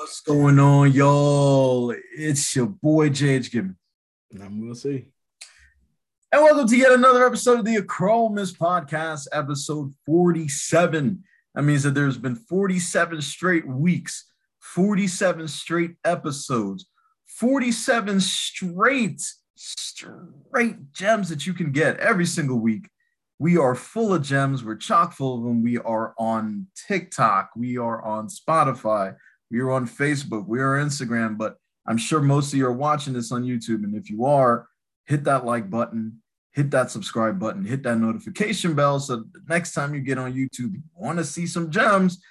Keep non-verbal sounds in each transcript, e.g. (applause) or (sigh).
What's going on, y'all? It's your boy JH Gibbons. And I'm Will C. And welcome to yet another episode of the Acromis Podcast, episode 47. That means that there's been 47 straight weeks, 47 straight episodes, 47 straight, straight gems that you can get every single week. We are full of gems. We're chock full of them. We are on TikTok. We are on Spotify. We are on Facebook. We are Instagram. But I'm sure most of you are watching this on YouTube. And if you are, hit that like button, hit that subscribe button, hit that notification bell. So next time you get on YouTube, you want to see some gems,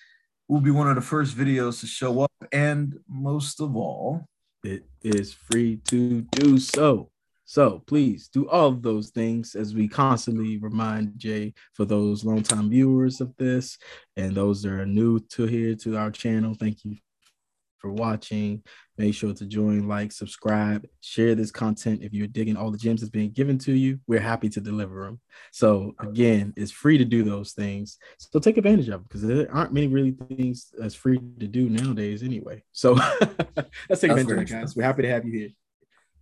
will be one of the first videos to show up. And most of all, it is free to do so. So please do all of those things as we constantly remind Jay for those longtime viewers of this and those that are new to here to our channel. Thank you for watching. Make sure to join, like, subscribe, share this content. If you're digging all the gems that's being given to you, we're happy to deliver them. So again, it's free to do those things. So take advantage of them because there aren't many really things that's free to do nowadays anyway. So (laughs) let's take advantage of it, guys. We're happy to have you here.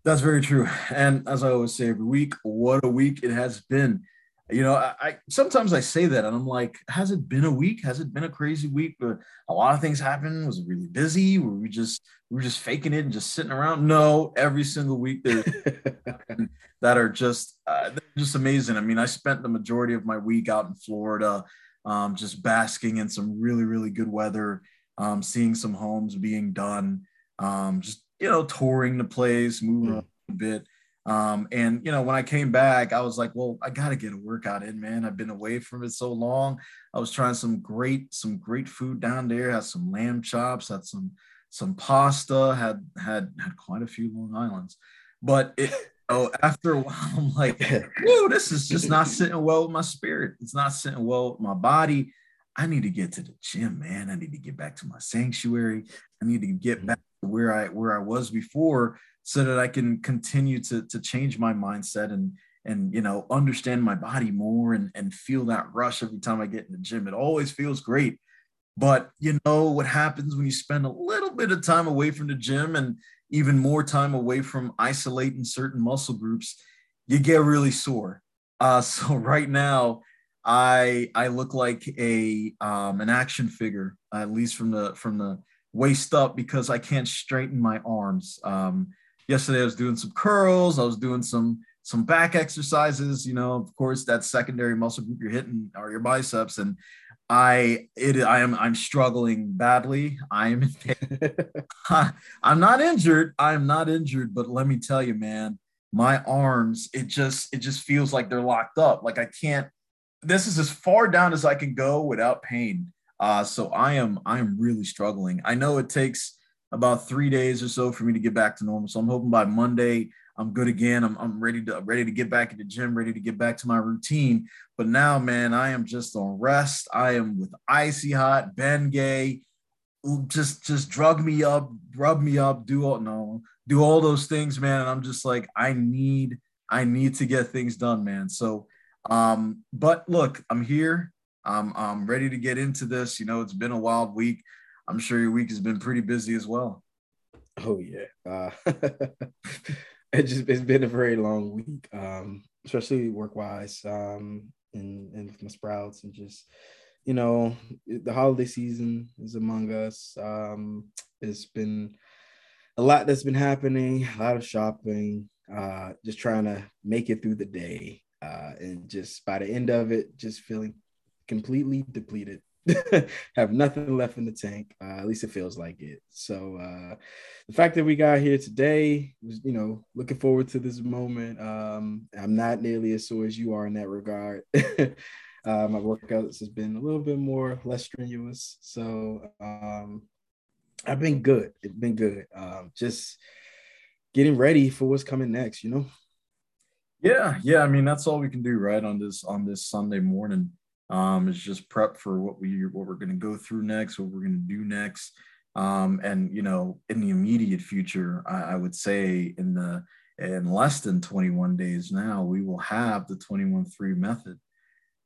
That's very true. And as I always say every week, what a week it has been you know I, I, sometimes i say that and i'm like has it been a week? Has it been a crazy week? But a lot of things happened. Was it really busy? Were we just we were just faking it and just sitting around? No every single week there (laughs) (laughs) that are just uh, just amazing. I mean i spent the majority of my week out in florida um, just basking in some really really good weather um, seeing some homes being done um, just you know touring the place moving mm. a bit um, and you know, when I came back, I was like, well, I gotta get a workout in, man. I've been away from it so long. I was trying some great, some great food down there, had some lamb chops, had some some pasta, had had had quite a few Long Islands. But it (laughs) oh, after a while, (laughs) I'm like, whoa, this is just not (laughs) sitting well with my spirit. It's not sitting well with my body. I need to get to the gym, man. I need to get back to my sanctuary. I need to get back to where I where I was before so that I can continue to to change my mindset and and you know understand my body more and and feel that rush every time I get in the gym. It always feels great. But you know what happens when you spend a little bit of time away from the gym and even more time away from isolating certain muscle groups, you get really sore. Uh, (laughs) so right now, I I look like a um, an action figure, at least from the from the waist up, because I can't straighten my arms. Um, yesterday I was doing some curls, I was doing some some back exercises, you know, of course that secondary muscle group you're hitting are your biceps and I it I am I'm struggling badly. I am (laughs) (laughs) I'm not injured. I'm not injured, but let me tell you, man, my arms, it just it just feels like they're locked up. Like I can't this is as far down as I can go without pain. Uh so I am I am really struggling. I know it takes about three days or so for me to get back to normal. So I'm hoping by Monday I'm good again. I'm, I'm ready to ready to get back in the gym, ready to get back to my routine. But now, man, I am just on rest. I am with icy hot Bengay. Just just drug me up, rub me up, do all no, do all those things, man. And I'm just like, I need, I need to get things done, man. So um, but look, I'm here. I'm I'm ready to get into this. You know, it's been a wild week. I'm sure your week has been pretty busy as well. Oh yeah, uh, (laughs) it just it's been a very long week, um, especially work wise, um, and and with my sprouts and just you know the holiday season is among us. Um, it's been a lot that's been happening, a lot of shopping, uh, just trying to make it through the day, uh, and just by the end of it, just feeling completely depleted. (laughs) have nothing left in the tank. Uh, at least it feels like it. So uh, the fact that we got here today was, you know, looking forward to this moment. Um, I'm not nearly as sore as you are in that regard. (laughs) uh, my workouts has been a little bit more less strenuous. So um, I've been good. It's been good. Um, just getting ready for what's coming next. You know. Yeah, yeah. I mean, that's all we can do, right? On this on this Sunday morning um, it's just prep for what we what we're going to go through next, what we're going to do next, um, and you know, in the immediate future, I, I, would say in the in less than 21 days now, we will have the 21-3 method.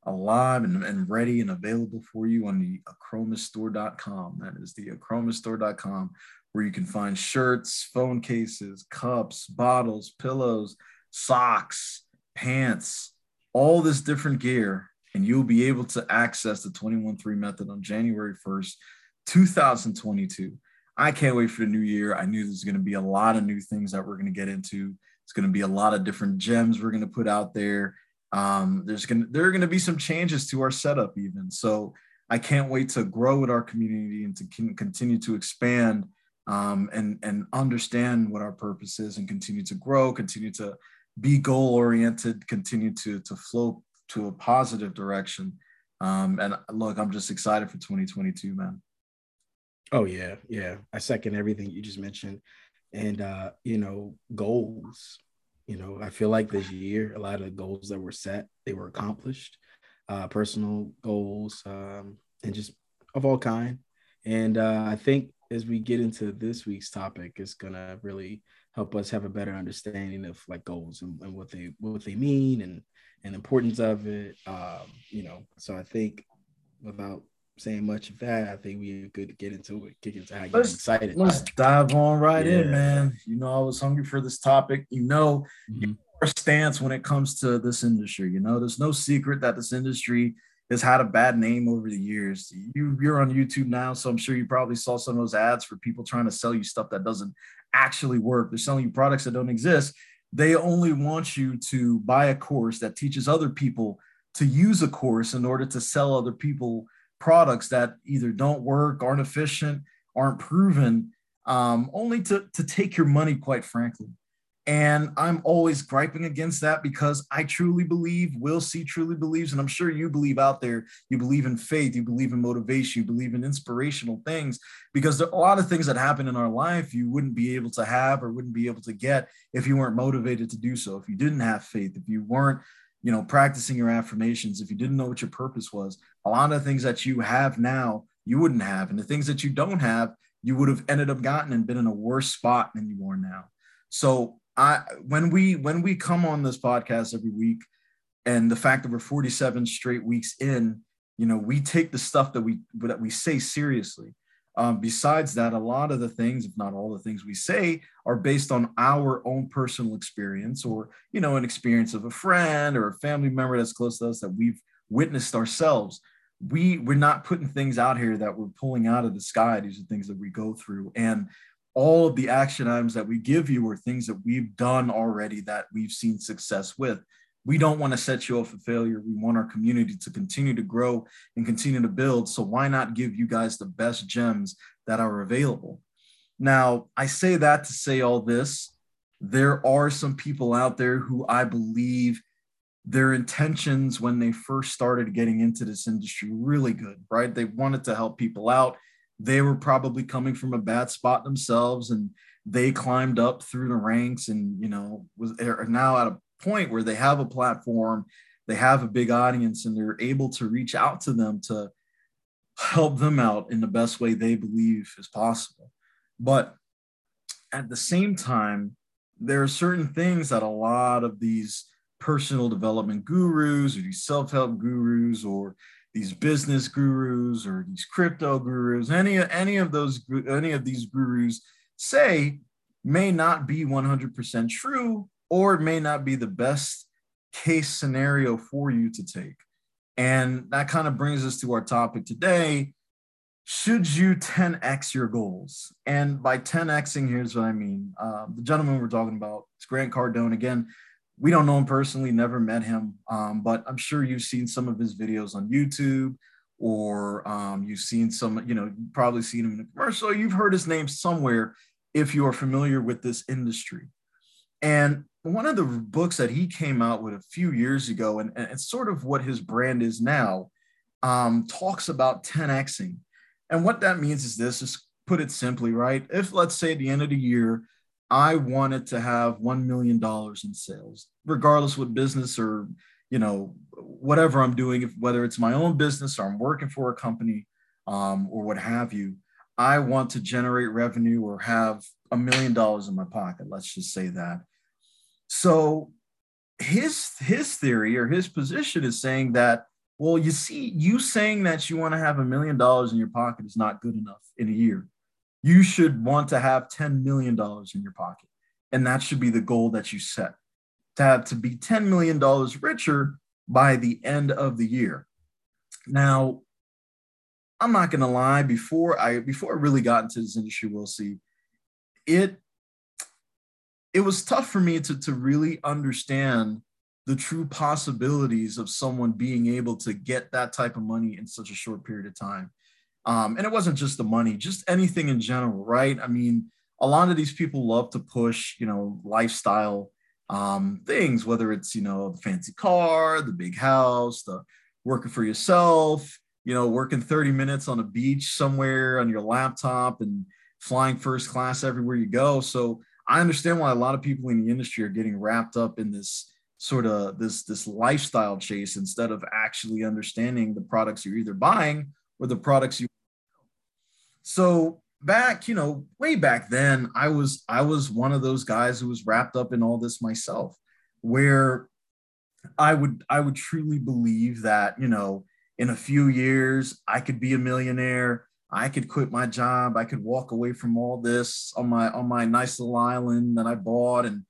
alive and, and ready and available for you on the achromastore.com. That is the achromastore.com, where you can find shirts, phone cases, cups, bottles, pillows, socks, pants, all this different gear. And you'll be able to access the 21 3 method on January 1st, 2022. I can't wait for the new year. I knew there's going to be a lot of new things that we're going to get into. It's going to be a lot of different gems we're going to put out there. Um, there's going to there are going to be some changes to our setup even. So I can't wait to grow with our community and to continue to expand um, and and understand what our purpose is and continue to grow, continue to be goal oriented, continue to to flow to a positive direction. Um, and look, I'm just excited for 2022, man. Oh yeah, yeah. I second everything you just mentioned. And uh, you know, goals. You know, I feel like this year, a lot of the goals that were set, they were accomplished. Uh, personal goals, um, and just of all kind. And uh, I think as we get into this week's topic, it's gonna really help us have a better understanding of like goals and, and what they what they mean and and importance of it. Um, you know, so I think without saying much of that, I think we could get into it, kick into how you excited. Let's dive on right yeah. in, man. You know, I was hungry for this topic. You know, mm-hmm. our stance when it comes to this industry. You know, there's no secret that this industry has had a bad name over the years. You you're on YouTube now, so I'm sure you probably saw some of those ads for people trying to sell you stuff that doesn't actually work. They're selling you products that don't exist. They only want you to buy a course that teaches other people to use a course in order to sell other people products that either don't work, aren't efficient, aren't proven, um, only to, to take your money, quite frankly. And I'm always griping against that because I truly believe, Will C truly believes, and I'm sure you believe out there, you believe in faith, you believe in motivation, you believe in inspirational things, because there are a lot of things that happen in our life you wouldn't be able to have or wouldn't be able to get if you weren't motivated to do so, if you didn't have faith, if you weren't you know, practicing your affirmations, if you didn't know what your purpose was, a lot of things that you have now, you wouldn't have. And the things that you don't have, you would have ended up gotten and been in a worse spot than you are now. So I when we when we come on this podcast every week, and the fact that we're 47 straight weeks in, you know, we take the stuff that we that we say seriously. Um, besides that, a lot of the things, if not all the things we say, are based on our own personal experience or, you know, an experience of a friend or a family member that's close to us that we've witnessed ourselves. We we're not putting things out here that we're pulling out of the sky. These are things that we go through. And all of the action items that we give you are things that we've done already that we've seen success with we don't want to set you up for failure. We want our community to continue to grow and continue to build. So why not give you guys the best gems that are available? Now, I say that to say all this. There are some people out there who I believe their intentions when they first started getting into this industry really good, right? They wanted to help people out. They were probably coming from a bad spot themselves and they climbed up through the ranks and you know was are now at a point where they have a platform, they have a big audience, and they're able to reach out to them to help them out in the best way they believe is possible. But at the same time, there are certain things that a lot of these personal development gurus or these self-help gurus or these business gurus or these crypto gurus any any of those any of these gurus say may not be 100% true or may not be the best case scenario for you to take. And that kind of brings us to our topic today. Should you 10x your goals? And by 10xing, here's what I mean. Uh, the gentleman we're talking about is Grant Cardone. Again, we don't know him personally, never met him, um, but I'm sure you've seen some of his videos on YouTube or um, you've seen some, you know, probably seen him in a commercial, you've heard his name somewhere if you are familiar with this industry. And one of the books that he came out with a few years ago, and, and it's sort of what his brand is now, um, talks about 10xing. And what that means is this: is put it simply, right? If let's say at the end of the year, I wanted to have one million dollars in sales, regardless what business or you know whatever I'm doing, if whether it's my own business or I'm working for a company um, or what have you, I want to generate revenue or have a million dollars in my pocket. Let's just say that. So his his theory or his position is saying that Well, you see, you saying that you want to have a million dollars in your pocket is not good enough in a year. You should want to have $10 million in your pocket. And that should be the goal that you set to have to be $10 million richer by the end of the year. Now, I'm not gonna lie, before I before I really got into this industry, Will C, it it was tough for me to, to really understand the true possibilities of someone being able to get that type of money in such a short period of time. Um, and it wasn't just the money, just anything in general, right? I mean, a lot of these people love to push, you know, lifestyle um, things, whether it's, you know, the fancy car, the big house, the working for yourself, you know, working 30 minutes on a beach somewhere on your laptop and flying first class everywhere you go. So I understand why a lot of people in the industry are getting wrapped up in this sort of this this lifestyle chase instead of actually understanding the products you're either buying or the products you so back you know way back then i was i was one of those guys who was wrapped up in all this myself where i would i would truly believe that you know in a few years i could be a millionaire I could quit my job. I could walk away from all this on my on my nice little island that I bought, and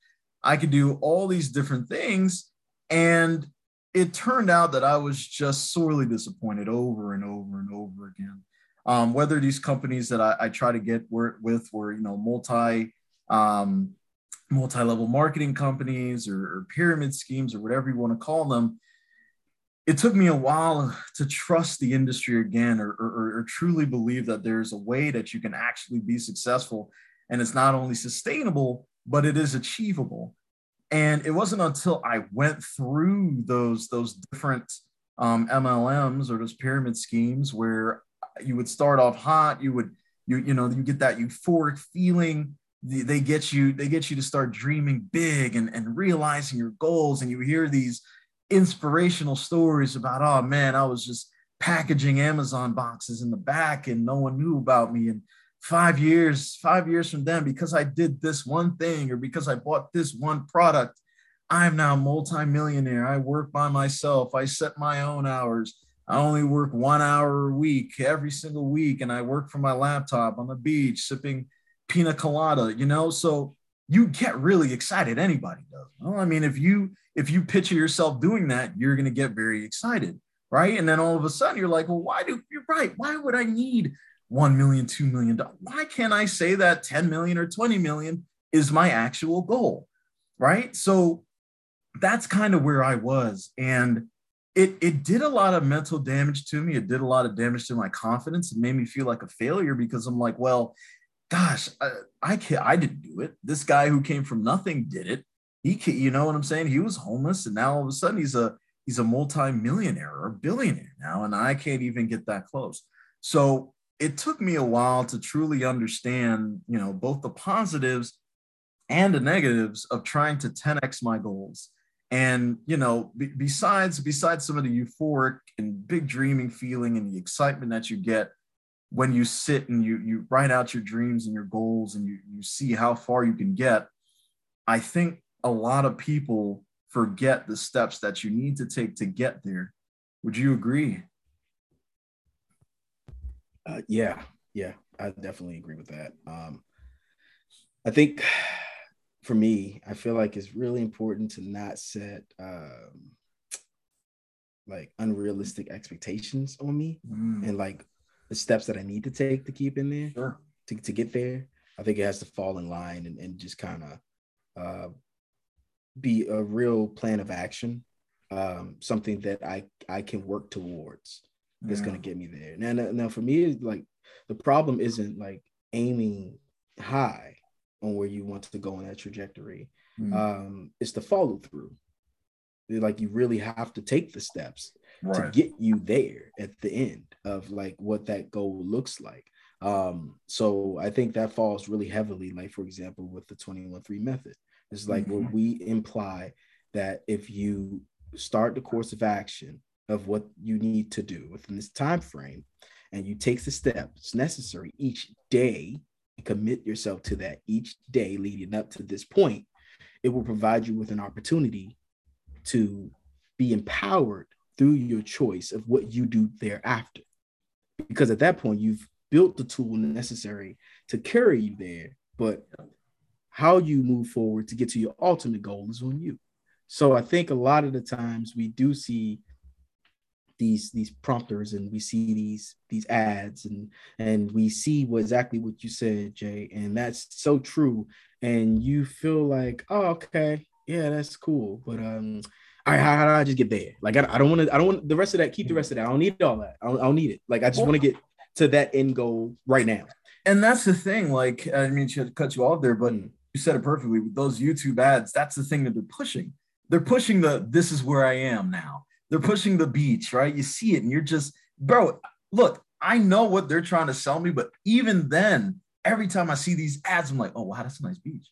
I could do all these different things. And it turned out that I was just sorely disappointed over and over and over again. Um, whether these companies that I, I try to get work with were you know multi um, multi-level marketing companies or, or pyramid schemes or whatever you want to call them it took me a while to trust the industry again or, or, or, truly believe that there's a way that you can actually be successful and it's not only sustainable but it is achievable and it wasn't until i went through those those different um, mlms or those pyramid schemes where you would start off hot you would you you know you get that euphoric feeling they get you they get you to start dreaming big and, and realizing your goals and you hear these inspirational stories about, oh man, I was just packaging Amazon boxes in the back and no one knew about me. And five years, five years from then, because I did this one thing or because I bought this one product, I'm now multimillionaire. I work by myself. I set my own hours. I only work one hour a week every single week, and I work from my laptop on the beach sipping pina colada, you know? So you get really excited. Anybody does. Well, I mean, if you if you picture yourself doing that, you're to get very excited, right? And then all of a sudden you're like, well, why do you're right? Why would I need 1 million, 2 million? Why can't I say that 10 million or 20 million is my actual goal? Right. So that's kind of where I was. And it, it did a lot of mental damage to me. It did a lot of damage to my confidence. It made me feel like a failure because I'm like, well, gosh, I, I can't, I didn't do it. This guy who came from nothing did it he can, you know what I'm saying? He was homeless and now all of a sudden he's a he's a multi-millionaire or billionaire now, and I can't even get that close. So it took me a while to truly understand, you know, both the positives and the negatives of trying to 10x my goals. And you know, b- besides besides some of the euphoric and big dreaming feeling and the excitement that you get when you sit and you you write out your dreams and your goals and you you see how far you can get, I think a lot of people forget the steps that you need to take to get there. Would you agree? Uh, yeah, yeah, I definitely agree with that. Um, I think (sighs) for me, I feel like it's really important to not set um, like unrealistic expectations on me mm. and like the steps that I need to take to keep in there sure. to, to get there. I think it has to fall in line and, and just kind of uh, be a real plan of action, um, something that I I can work towards that's yeah. going to get me there. Now, now, now for me, like the problem isn't like aiming high on where you want to go in that trajectory. Mm. Um, it's the follow through. Like you really have to take the steps right. to get you there at the end of like what that goal looks like. Um, so I think that falls really heavily, like for example, with the 21-3 method. It's like mm-hmm. where we imply that if you start the course of action of what you need to do within this time frame and you take the steps necessary each day and commit yourself to that each day leading up to this point it will provide you with an opportunity to be empowered through your choice of what you do thereafter. Because at that point, you've built the tool necessary to carry you there. But how you move forward to get to your ultimate goal is on you. So I think a lot of the times we do see these these prompters and we see these these ads and and we see what exactly what you said jay and that's so true. And you feel like oh okay. Yeah that's cool. But um all right how, how do i just get there like i, I don't want to i don't want the rest of that keep the rest of that. I don't need all that. I don't, I don't need it. Like i just want to get to that end goal right now. And that's the thing like i mean to cut you off there but mm. you said it perfectly. With those youtube ads that's the thing that they're pushing. They're pushing the this is where i am now they're pushing the beach, right? You see it and you're just, bro, look, I know what they're trying to sell me, but even then, every time I see these ads, I'm like, oh, wow, that's a nice beach.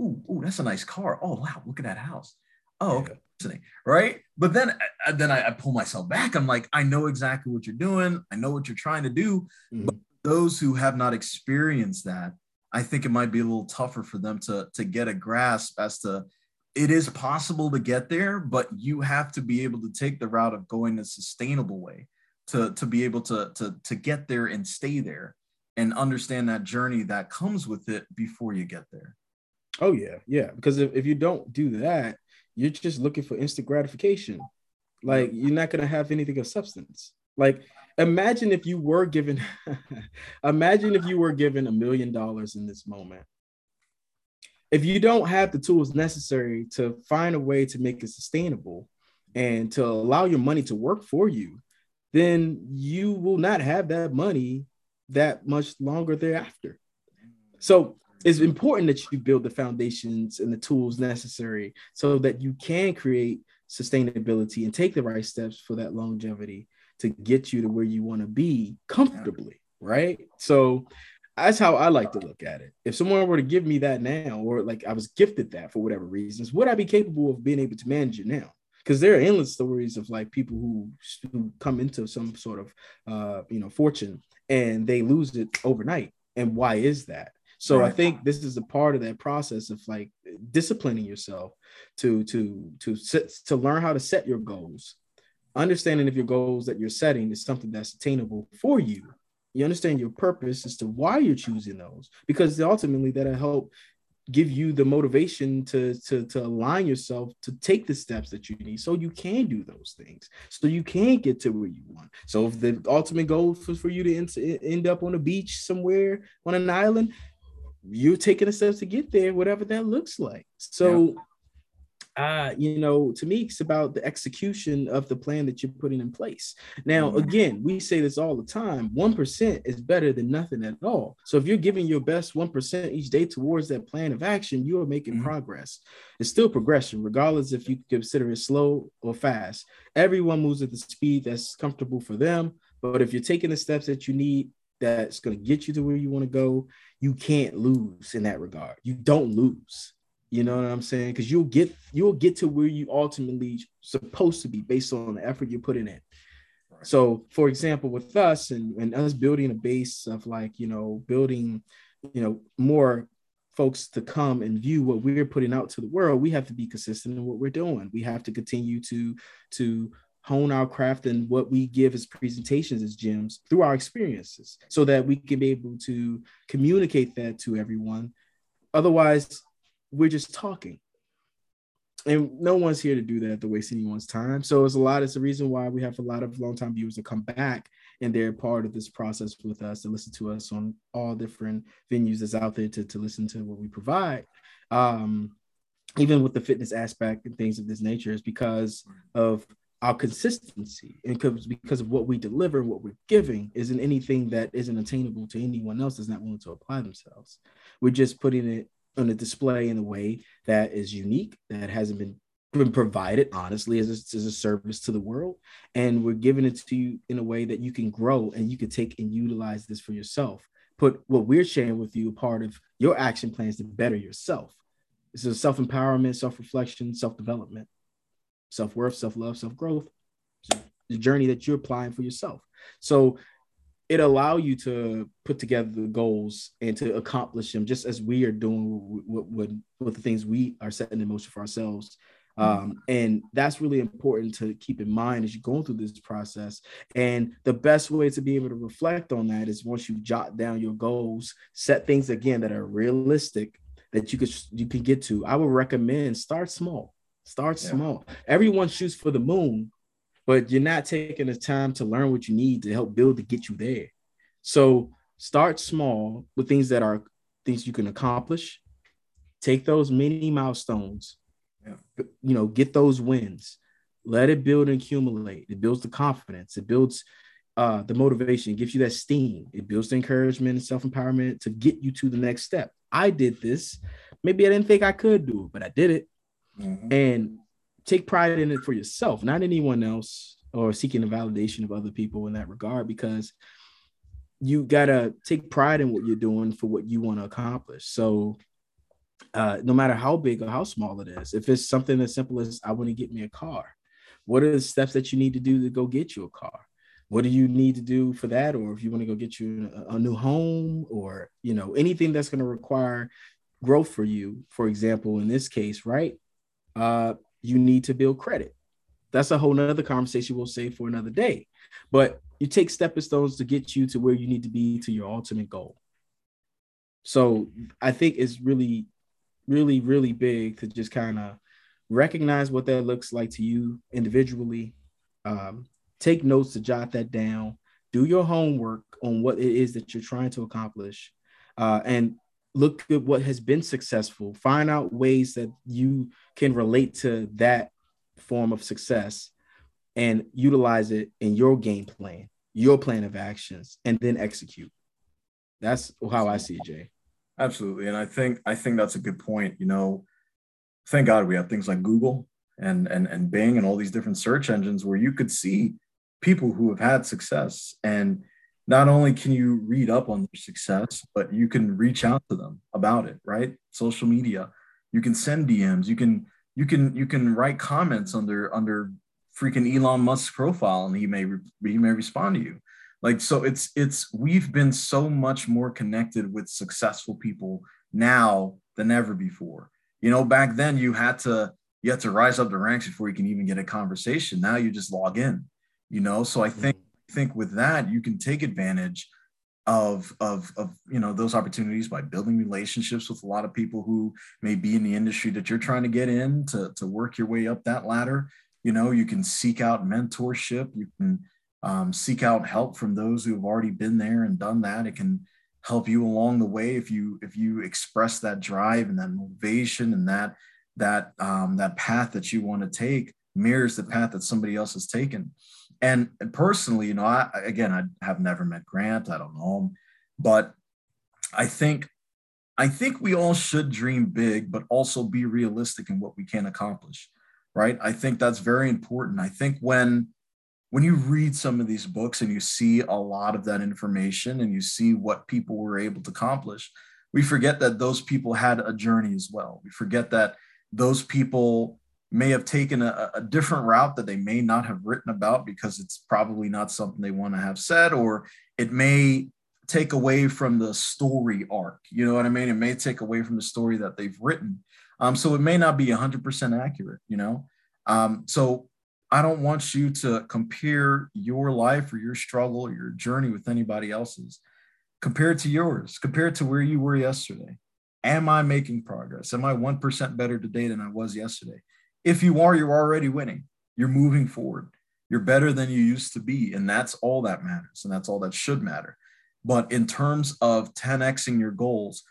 Ooh, ooh, that's a nice car. Oh, wow, look at that house. Oh, okay. Right. But then, then I, I, pull myself back. I'm like, I know exactly what you're doing. I know what you're trying to do. Mm-hmm. But those who have not experienced that, I think it might be a little tougher for them to, to get a grasp as to it is possible to get there, but you have to be able to take the route of going a sustainable way to, to be able to, to, to get there and stay there and understand that journey that comes with it before you get there. Oh yeah, yeah. Because if, if you don't do that, you're just looking for instant gratification. Like you're not gonna have anything of substance. Like imagine if you were given (laughs) imagine if you were given a million dollars in this moment if you don't have the tools necessary to find a way to make it sustainable and to allow your money to work for you, then you will not have that money that much longer thereafter. So it's important that you build the foundations and the tools necessary so that you can create sustainability and take the right steps for that longevity to get you to where you want to be comfortably, right? So that's how I like to look at it. If someone were to give me that now, or like I was gifted that for whatever reasons, would I be capable of being able to manage it now? Because there are endless stories of like people who, who come into some sort of uh, you know fortune and they lose it overnight. And why is that? So right. I think this is a part of that process of like disciplining yourself to to to set, to learn how to set your goals, understanding if your goals that you're setting is something that's attainable for you you understand your purpose as to why you're choosing those because ultimately that'll help give you the motivation to, to to align yourself to take the steps that you need. So you can do those things. So you can get to where you want. So if the ultimate goal is for you to end, end up on a beach somewhere on an island you're taking the steps to get there whatever that looks like. So yeah uh, you know, to me, it's about the execution of the plan that you're putting in place. Now, mm-hmm. again, we say this all the time 1% is better than nothing at all. So if you're giving your best 1% each day towards that plan of action, you are making mm-hmm. progress. It's still progression, regardless if you consider it slow or fast. Everyone moves at the speed that's comfortable for them. But if you're taking the steps that you need, that's going to get you to where you want to go, you can't lose in that regard. You don't lose. You know what I'm saying? Because you'll get you'll get to where you ultimately supposed to be based on the effort you're putting in. Right. So, for example, with us and, and us building a base of like you know building, you know, more folks to come and view what we're putting out to the world, we have to be consistent in what we're doing. We have to continue to to hone our craft and what we give as presentations as gyms through our experiences so that we can be able to communicate that to everyone. Otherwise, we're just talking. And no one's here to do that to waste anyone's time. So it's a lot, it's the reason why we have a lot of longtime viewers that come back and they're part of this process with us to listen to us on all different venues that's out there to, to listen to what we provide. Um, even with the fitness aspect and things of this nature, is because of our consistency and because because of what we deliver and what we're giving isn't anything that isn't attainable to anyone else that's not willing to apply themselves. We're just putting it on a display in a way that is unique, that hasn't been been provided honestly as a, as a service to the world. And we're giving it to you in a way that you can grow and you can take and utilize this for yourself. Put what we're sharing with you part of your action plans to better yourself. This is self-empowerment self-reflection self-development self-worth self-love self-growth. The journey that you're applying for yourself. So it allow you to put together the goals and to accomplish them just as we are doing with, with, with the things we are setting in motion for ourselves Um, and that's really important to keep in mind as you're going through this process. And the best way to be able to reflect on that is once you jot down your goals, set things again that are realistic that you could you can get to. I would recommend start small. Start yeah. small. Everyone shoots for the moon, but you're not taking the time to learn what you need to help build to get you there. So start small with things that are things you can accomplish. Take those mini milestones you know, get those wins. Let it build and accumulate. It builds the confidence. It builds uh, the motivation. It gives you that steam. It builds the encouragement and self empowerment to get you to the next step. I did this. Maybe I didn't think I could do it, but I did it. Mm-hmm. And take pride in it for yourself, not anyone else, or seeking the validation of other people in that regard, because you gotta take pride in what you're doing for what you want to accomplish. So uh, no matter how big or how small it is. If it's something as simple as I want to get me a car, what are the steps that you need to do to go get you a car? What do you need to do for that? Or if you want to go get you a, new home or, you know, anything that's going to require growth for you, for example, in this case, right? Uh, you need to build credit. That's a whole nother conversation we'll save for another day. But you take stepping stones to get you to where you need to be to your ultimate goal. So I think it's really really, really big to just kind of recognize what that looks like to you individually. Um, take notes to jot that down. Do your homework on what it is that you're trying to accomplish, uh, and look at what has been successful. Find out ways that you can relate to that form of success, and utilize it in your game plan, your plan of actions, and then execute. That's how I see it, Jay. Absolutely. And I think I think that's a good point. You know, thank God we have things like Google and and and Bing and all these different search engines where you could see people who have had success. And not only can you read up on their success, but you can reach out to them about it, right? Social media. You can send DMs, you can you can you can write comments under under freaking Elon Musk's profile and he may he may respond to you like so it's it's we've been so much more connected with successful people now than ever before you know back then you had to you had to rise up the ranks before you can even get a conversation now you just log in you know so i think mm-hmm. Think with that you can take advantage of of of you know those opportunities by building relationships with a lot of people who may be in the industry that you're trying to get in to to work your way up that ladder. You know you can seek out mentorship. You can um, seek out help from those who have already been there and done that. It can help you along the way if you if you express that drive and that motivation and that that um, that path that you want to take mirrors the path that somebody else has taken and, personally you know I, again i have never met grant. I don't know him. But i think i think we all should dream big but also be realistic in what we can accomplish right? I think that's very important. I think when when you read some of these books and you see a lot of that information and you see what people were able to accomplish, we forget that those people had a journey as well. We forget that those people may have taken a, a, different route that they may not have written about because it's probably not something they want to have said, or it may take away from the story arc. You know what I mean? It may take away from the story that they've written. Um, so it may not be 100% accurate, you know? Um, so I don't want you to compare your life or your struggle or your journey with anybody else's. Compare it to yours. Compare it to where you were yesterday. Am I making progress? Am I 1% better today than I was yesterday? If you are, you're already winning. You're moving forward. You're better than you used to be. And that's all that matters. And that's all that should matter. But in terms of 10xing your goals,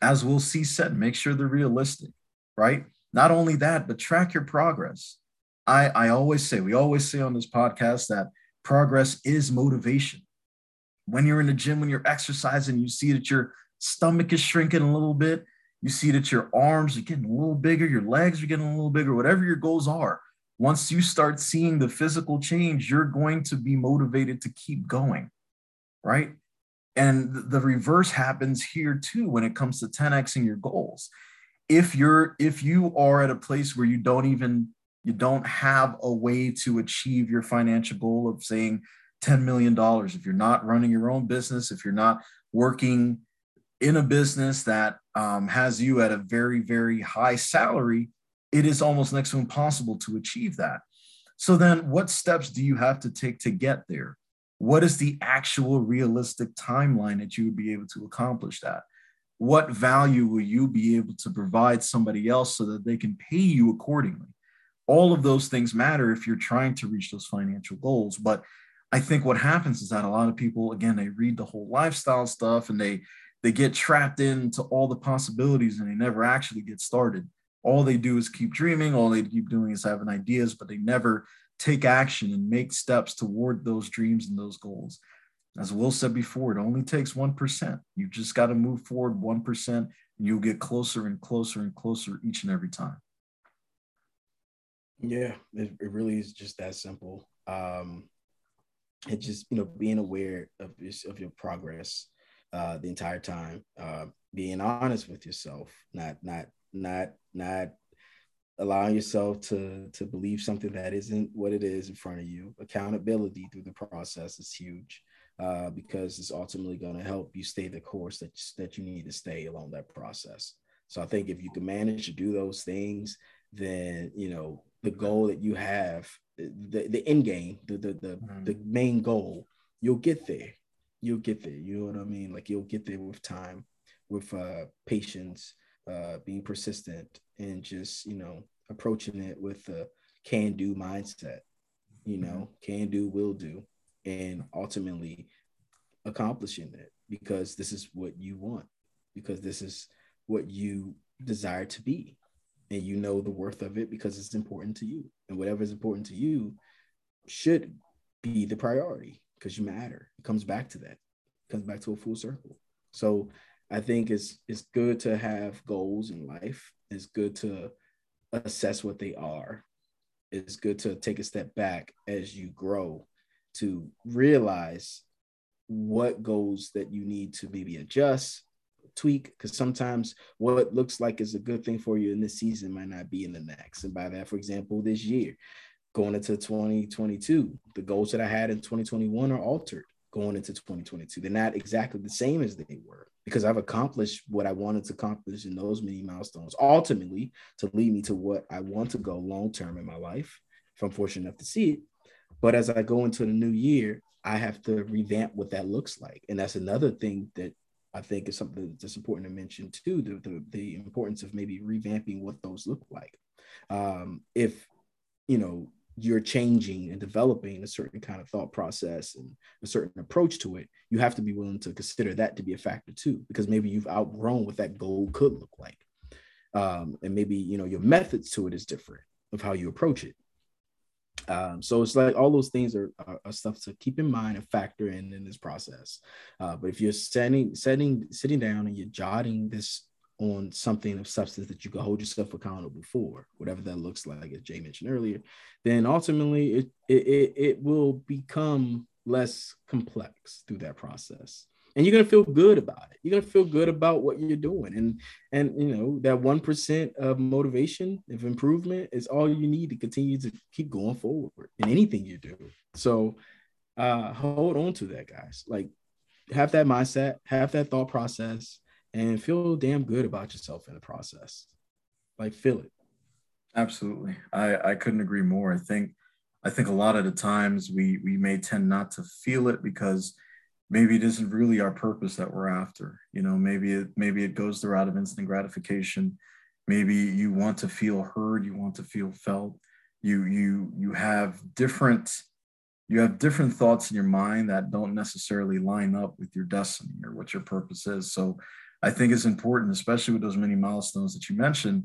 as Will C said, make sure they're realistic, right? Not only that, but track your progress I, I always say, we always say on this podcast that progress is motivation. When you're in the gym, when you're exercising, you see that your stomach is shrinking a little bit. You see that your arms are getting a little bigger, your legs are getting a little bigger, whatever your goals are. Once you start seeing the physical change, you're going to be motivated to keep going, right? And the reverse happens here too when it comes to 10xing your goals. If you're if you are at a place where you don't even you don't have a way to achieve your financial goal of saying $10 million. If you're not running your own business, if you're not working in a business that um, has you at a very, very high salary, it is almost next to impossible to achieve that. So then what steps do you have to take to get there? What is the actual realistic timeline that you would be able to accomplish that? What value will you be able to provide somebody else so that they can pay you accordingly? All of those things matter if you're trying to reach those financial goals. But I think what happens is that a lot of people, again, they read the whole lifestyle stuff and they they get trapped into all the possibilities and they never actually get started. All they do is keep dreaming. All they keep doing is having ideas but they never take action and make steps toward those dreams and those goals. As will said before it only takes 1% you just got to move forward 1% and you'll get closer and closer and closer each and every time. Yeah it, it really is just that simple. Um it just you know being aware of of your progress uh the entire time uh being honest with yourself not not not not allowing yourself to to believe something that isn't what it is in front of you. Accountability through the process is huge uh, because it's ultimately going to help you stay the course that, that you need to stay along that process. So i think if you can manage to do those things then you know the goal that you have the, the end game the the, the, mm. the main goal you'll get there you'll get there you know what i mean? Like you'll get there with time with uh, patience uh, being persistent and just you know approaching it with a can do mindset you know? Can do will do and ultimately accomplishing it because this is what you want because this is what you desire to be and you know the worth of it because it's important to you and whatever is important to you should be the priority because you matter it comes back to that it comes back to a full circle so I think it's it's good to have goals in life. It's good to assess what they are. It's good to take a step back as you grow to realize what goals that you need to maybe adjust, tweak, because sometimes what looks like is a good thing for you in this season might not be in the next. And by that, for example, this year, going into 2022, the goals that I had in 2021 are altered going into 2022. They're not exactly the same as they were because I've accomplished what I wanted to accomplish in those many milestones, ultimately to lead me to what I want to go long term in my life, if I'm fortunate enough to see it. But as I go into the new year, I have to revamp what that looks like. And that's another thing that I think is something that's important to mention too the, the, the importance of maybe revamping what those look like. Um, if, you know, you're changing and developing a certain kind of thought process and a certain approach to it, you have to be willing to consider that to be a factor too, because maybe you've outgrown what that goal could look like. Um, and maybe you know your methods to it is different of how you approach it. Um, so it's like all those things are, are, are, stuff to keep in mind and factor in in this process. Uh, but if you're setting, setting, sitting down and you're jotting this on something of substance that you can hold yourself accountable for, whatever that looks like, as Jay mentioned earlier, then ultimately it it, it will become less complex through that process. And you're gonna feel good about it. You're gonna feel good about what you're doing. And and you know, that one percent of motivation, of improvement is all you need to continue to keep going forward in anything you do. So uh hold on to that, guys. Like have that mindset, have that thought process and feel damn good about yourself in the process. Like feel it. Absolutely. I, I couldn't agree more. I think I think a lot of the times we we may tend not to feel it because maybe it isn't really our purpose that we're after. You know, maybe it maybe it goes the route of instant gratification. Maybe you want to feel heard, you want to feel felt. You you you have different you have different thoughts in your mind that don't necessarily line up with your destiny or what your purpose is. So I think it's important, especially with those many milestones that you mentioned.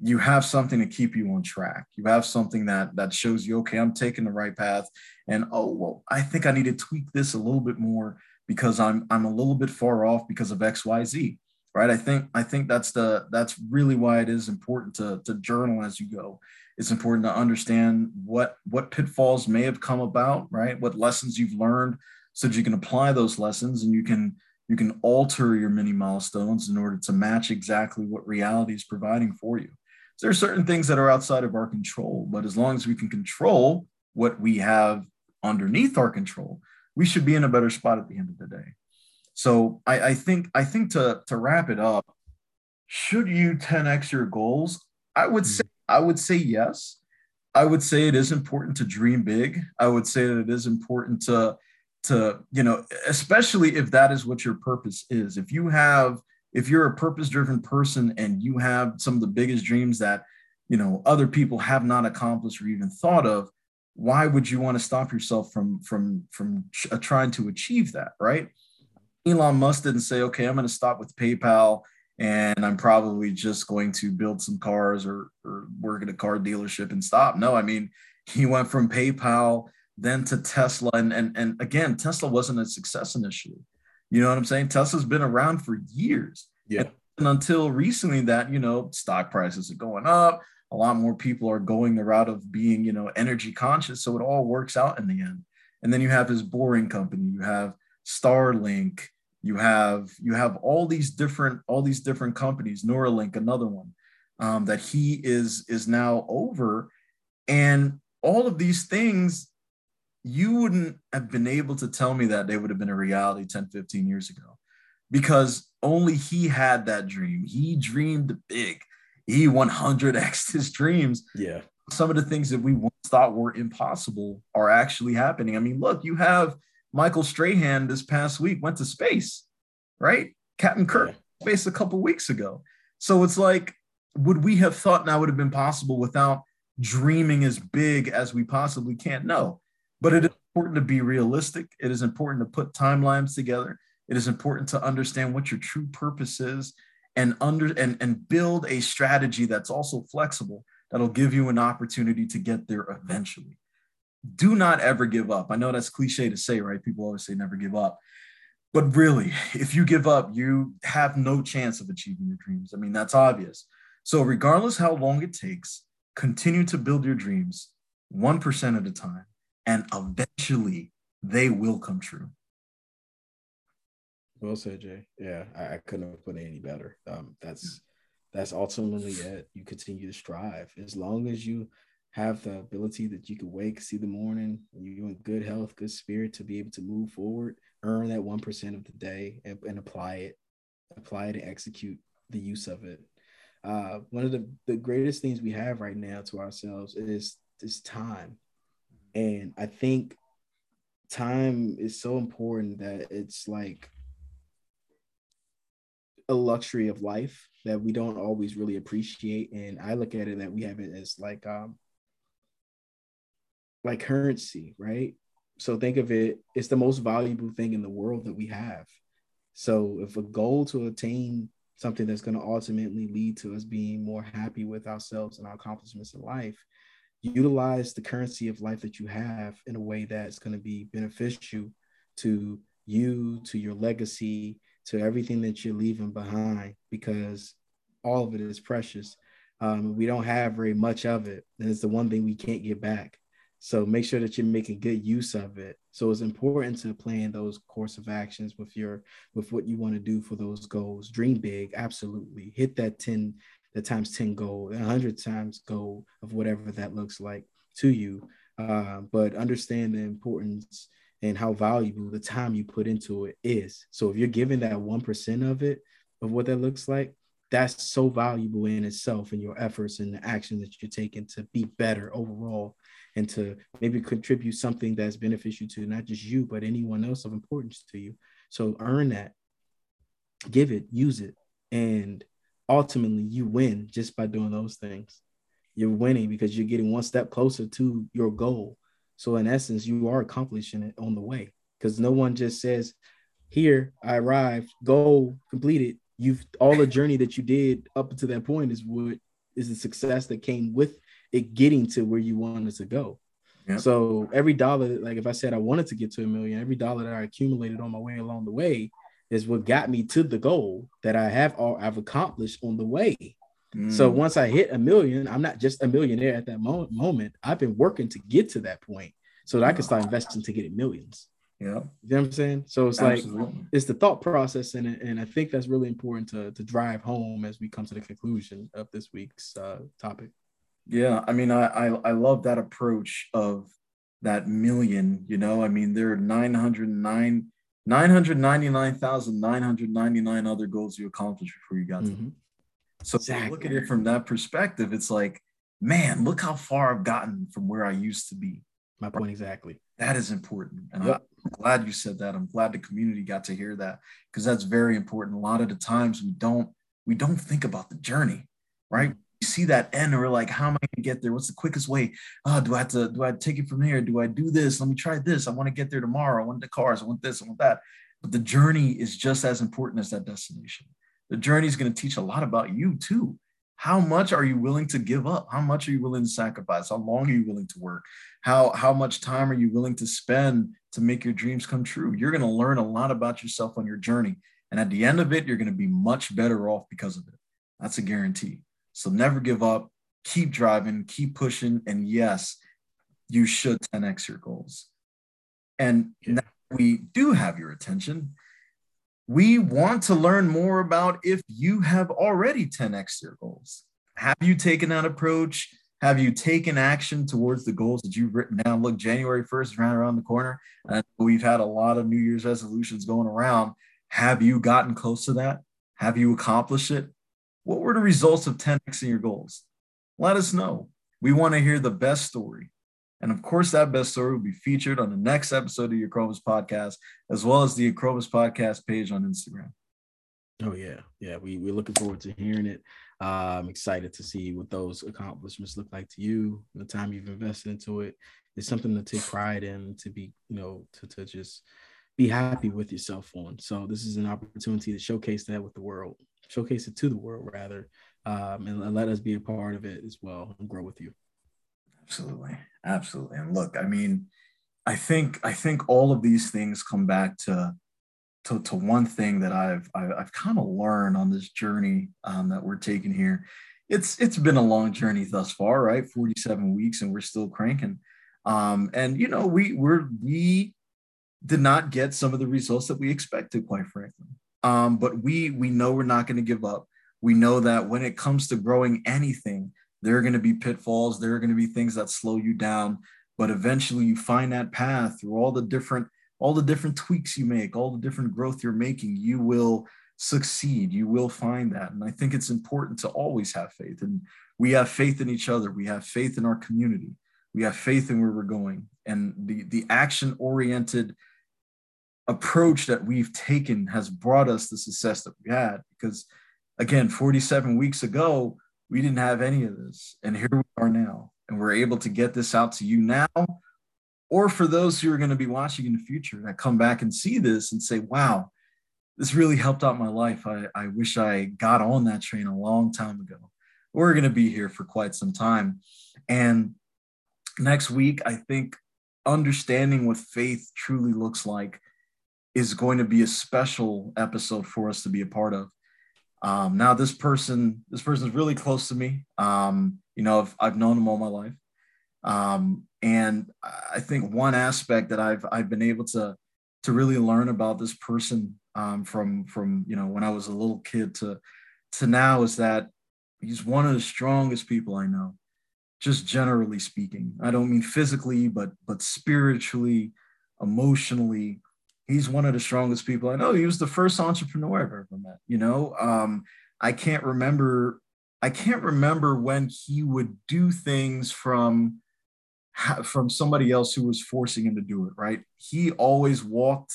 You have something to keep you on track. You have something that that shows you, okay, I'm taking the right path. And oh, well, I think I need to tweak this a little bit more because I'm I'm a little bit far off because of X, Y, Z. Right. I think I think that's the that's really why it is important to to journal as you go. It's important to understand what what pitfalls may have come about, right? What lessons you've learned so that you can apply those lessons and you can you can alter your mini milestones in order to match exactly what reality is providing for you. So there are certain things that are outside of our control, but as long as we can control what we have underneath our control, we should be in a better spot at the end of the day. So I, I think I think to to wrap it up, should you 10x your goals? I would hmm. say I would say yes. I would say it is important to dream big. I would say that it is important to to you know especially if that is what your purpose is. If you have if you're a purpose driven person and you have some of the biggest dreams that you know other people have not accomplished or even thought of why would you want to stop yourself from from from uh, trying to achieve that right? Elon musk didn't say okay i'm going to stop with paypal and i'm probably just going to build some cars or or work at a car dealership and stop. No i mean he went from paypal then to tesla. And and, and again tesla wasn't a success initially. You know what i'm saying? Tesla's been around for years. Yeah. And until recently that you know stock prices are going up a lot more people are going the route of being you know energy conscious. So it all works out in the end. And then you have his boring company. You have starlink. You have you have all these different all these different companies neuralink another one um, that he is is now over. And all of these things you wouldn't have been able to tell me that they would have been a reality 10 15 years ago because only he had that dream he dreamed big he 100x his dreams. Yeah. Some of the things that we once thought were impossible are actually happening. I mean, look, you have Michael Strahan this past week went to space, right? Captain Kirk yeah. space a couple weeks ago. So it's like, would we have thought that would have been possible without dreaming as big as we possibly can? No. But it is important to be realistic. It is important to put timelines together. It is important to understand what your true purpose is and under and, and build a strategy that's also flexible that'll give you an opportunity to get there eventually. Do not ever give up. I know that's cliche to say right? People always say never give up. But really if you give up you have no chance of achieving your dreams. I mean that's obvious. So regardless how long it takes continue to build your dreams 1% at a time and eventually they will come true well said, Jay. Yeah, I, I couldn't have put it any better. Um, that's that's ultimately it. You continue to strive as long as you have the ability that you can wake, see the morning, you're in good health, good spirit to be able to move forward, earn that one percent of the day, and, and, apply it, apply it, and execute the use of it. Uh, one of the, the greatest things we have right now to ourselves is is time, and I think time is so important that it's like a luxury of life that we don't always really appreciate. And I look at it that we have it as like um like currency, right? So think of it, it's the most valuable thing in the world that we have. So if a goal to attain something that's going to ultimately lead to us being more happy with ourselves and our accomplishments in life, utilize the currency of life that you have in a way that's going to be beneficial to you, to your legacy, to everything that you're leaving behind because all of it is precious. Um, we don't have very much of it, and it's the one thing we can't get back. So make sure that you're making good use of it. So it's important to plan those course of actions with your with what you want to do for those goals. Dream big, absolutely. Hit that 10, the times 10 goal, a hundred times goal of whatever that looks like to you. Uh, but understand the importance and how valuable the time you put into it is. So if you're giving that 1% of it, of what that looks like, that's so valuable in itself and your efforts and the action that you're taking to be better overall and to maybe contribute something that's beneficial to not just you, but anyone else of importance to you. So earn that, give it, use it, and ultimately you win just by doing those things. You're winning because you're getting one step closer to your goal. So in essence, you are accomplishing it on the way because no one just says, "Here, I arrived, goal completed." You've all the journey that you did up to that point is what is the success that came with it getting to where you wanted to go. Yep. So every dollar, like if I said I wanted to get to a million, every dollar that I accumulated on my way along the way is what got me to the goal that I have all I've accomplished on the way. So mm. once I hit a million, I'm not just a millionaire at that mo- moment. I've been working to get to that point so that I can start investing to get it millions. Yeah. You know what I'm saying? So it's Absolutely. like it's the thought process it. And I think that's really important to, to drive home as we come to the conclusion of this week's uh, topic. Yeah. I mean, I, I, I love that approach of that million, you know, I mean, there are 909, 999,999 other goals you accomplished before you got mm-hmm. to so exactly. look at it from that perspective, it's like man, look how far I've gotten from where I used to be. My point exactly. That is important. And yep. I'm glad you said that. I'm glad the community got to hear that because that's very important. A lot of the times we don't we don't think about the journey, right? See that end we're like, how am I gonna get there? What's the quickest way? Oh, do I have to do I take it from here? Do I do this? Let me try this. I want to get there tomorrow. I want the cars, I want this, I want that. But the journey is just as important as that destination. The journey is going to teach a lot about you too. How much are you willing to give up? How much are you willing to sacrifice? How long are you willing to work? How, how much time are you willing to spend to make your dreams come true? You're going to learn a lot about yourself on your journey. And at the end of it, you're going to be much better off because of it. That's a guarantee. So never give up, keep driving, keep pushing. And yes, you should 10x your goals. And now we do have your attention, we want to learn more about if you have already 10x your goals. Have you taken that approach? Have you taken action towards the goals that you've written down? Look, January 1st is right around the corner. And we've had a lot of New Year's resolutions going around. Have you gotten close to that? Have you accomplished it? What were the results of 10xing your goals? Let us know. We want to hear the best story. And of course, that best story will be featured on the next episode of the Acromas podcast, as well as the Acromas podcast page on Instagram. Oh yeah, yeah. We we're looking forward to hearing it. Uh, I'm excited to see what those accomplishments look like to you. The time you've invested into it. It's something to take pride in, to be, you know, to to just be happy with yourself on. So this is an opportunity to showcase that with the world, showcase it to the world rather, um, and, let us be a part of it as well and grow with you. Absolutely. Absolutely. And look, I mean, I think I think all of these things come back to to, to one thing that I've I've, I've kind of learned on this journey um, that we're taking here. It's it's been a long journey thus far, right? 47 weeks, and we're still cranking. Um, and you know, we we're we did not get some of the results that we expected, quite frankly. Um, but we we know we're not going to give up. We know that when it comes to growing anything, there are going to be pitfalls, there are going to be things that slow you down, but eventually you find that path through all the different all the different tweaks you make, all the different growth you're making, you will succeed. You will find that. And I think it's important to always have faith. And we have faith in each other. We have faith in our community. We have faith in where we're going. And the, the action oriented approach that we've taken has brought us the success that we had. Because again, 47 weeks ago, we didn't have any of this. And here we are now. And we're able to get this out to you now, or for those who are going to be watching in the future that come back and see this and say, wow, this really helped out my life. I, I wish I got on that train a long time ago. We're going to be here for quite some time. And next week, I think understanding what faith truly looks like is going to be a special episode for us to be a part of. Um, now this person, this person is really close to me. Um, you know, I've, I've known him all my life. Um, and I think one aspect that I've, I've been able to, to really learn about this person um, from, from, you know, when I was a little kid to, to now is that he's one of the strongest people I know, just generally speaking. I don't mean physically, but, but spiritually, emotionally, he's one of the strongest people I know. He was the first entrepreneur I've ever met. You know, um, I can't remember. I can't remember when he would do things from from somebody else who was forcing him to do it. Right? He always walked.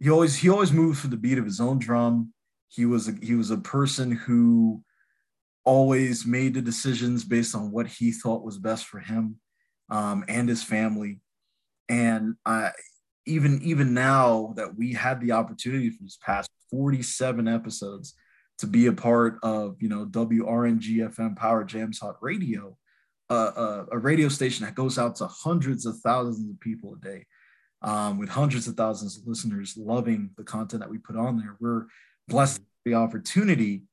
He always he always moved for the beat of his own drum. He was a, he was a person who always made the decisions based on what he thought was best for him um, and his family. And I, even even now that we had the opportunity for these past 47 episodes to be a part of you know WRNGFM Power Jams Hot Radio, uh, uh, a radio station that goes out to hundreds of thousands of people a day, um, with hundreds of thousands of listeners loving the content that we put on there. We're blessed the opportunity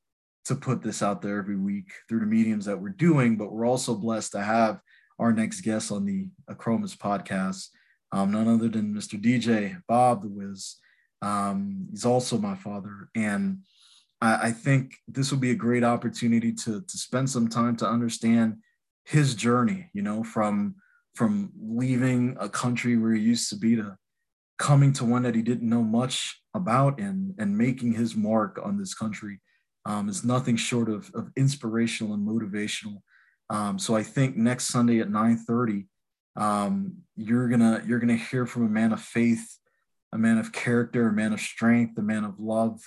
to put this out there every week through the mediums that we're doing, but we're also blessed to have our next guest on the Acromas podcast um, none other than Mr. DJ Bob the Wiz. Um, he's also my father, and I, I, think this will be a great opportunity to to spend some time to understand his journey. You know, from from leaving a country where he used to be to coming to one that he didn't know much about and and making his mark on this country um, is nothing short of, of inspirational and motivational Um, so I think next Sunday at 9:30, um, you're gonna you're gonna hear from a man of faith, a man of character, a man of strength, a man of love,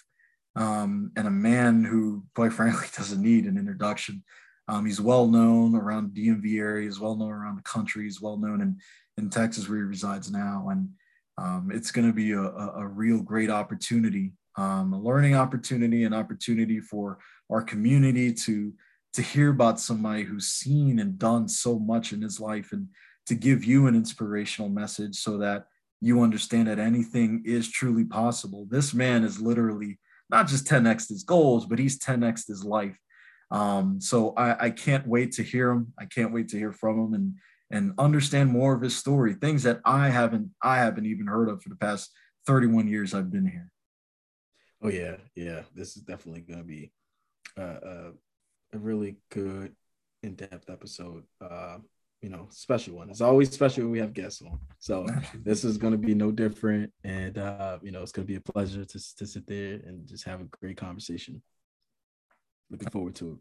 um, and a man who, quite frankly, (laughs) doesn't need an introduction. Um, he's well known around DMV area, he's well known around the country, he's well known in, in Texas where he resides now. And um, it's going to be a, a, a, real great opportunity, um, a learning opportunity, an opportunity for our community to, to hear about somebody who's seen and done so much in his life and to give you an inspirational message so that you understand that anything is truly possible. This man is literally not just 10x his goals, but he's 10x his life. Um, so I, I can't wait to hear him. I can't wait to hear from him and and understand more of his story, things that I haven't I haven't even heard of for the past 31 years I've been here. Oh yeah, yeah. This is definitely going to be uh, uh, a really good in-depth episode. Uh, you know, special one. It's always special when we have guests on. So (laughs) this is going to be no different, and uh, you know, it's going to be a pleasure to to sit there and just have a great conversation. Looking forward to it.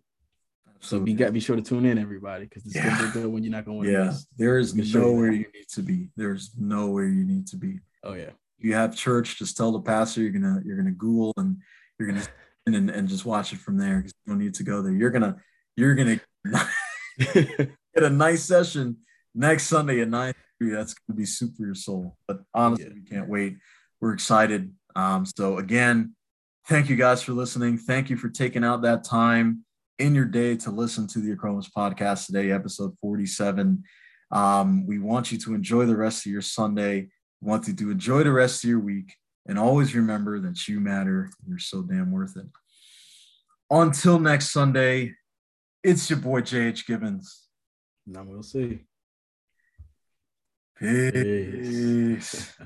So be got be sure to tune in, everybody, because it's yeah. gonna be good when you're not going. Yeah, miss. there is nowhere you, you need to be. There's nowhere you need to be. Oh yeah. You have church. Just tell the pastor you're gonna you're gonna Google and you're gonna (laughs) and, and just watch it from there because you don't need to go there. You're gonna you're gonna (laughs) get a nice session next Sunday at nine. That's gonna be super for your soul. But honestly, yeah. we can't wait. We're excited. Um, so again, thank you guys for listening. Thank you for taking out that time in your day to listen to the Acromas podcast today, episode 47. Um, we want you to enjoy the rest of your Sunday. We want you to enjoy the rest of your week. And always remember that you matter. You're so damn worth it. Until next Sunday, it's your boy JH Gibbons. Now Will C. Peace. Peace.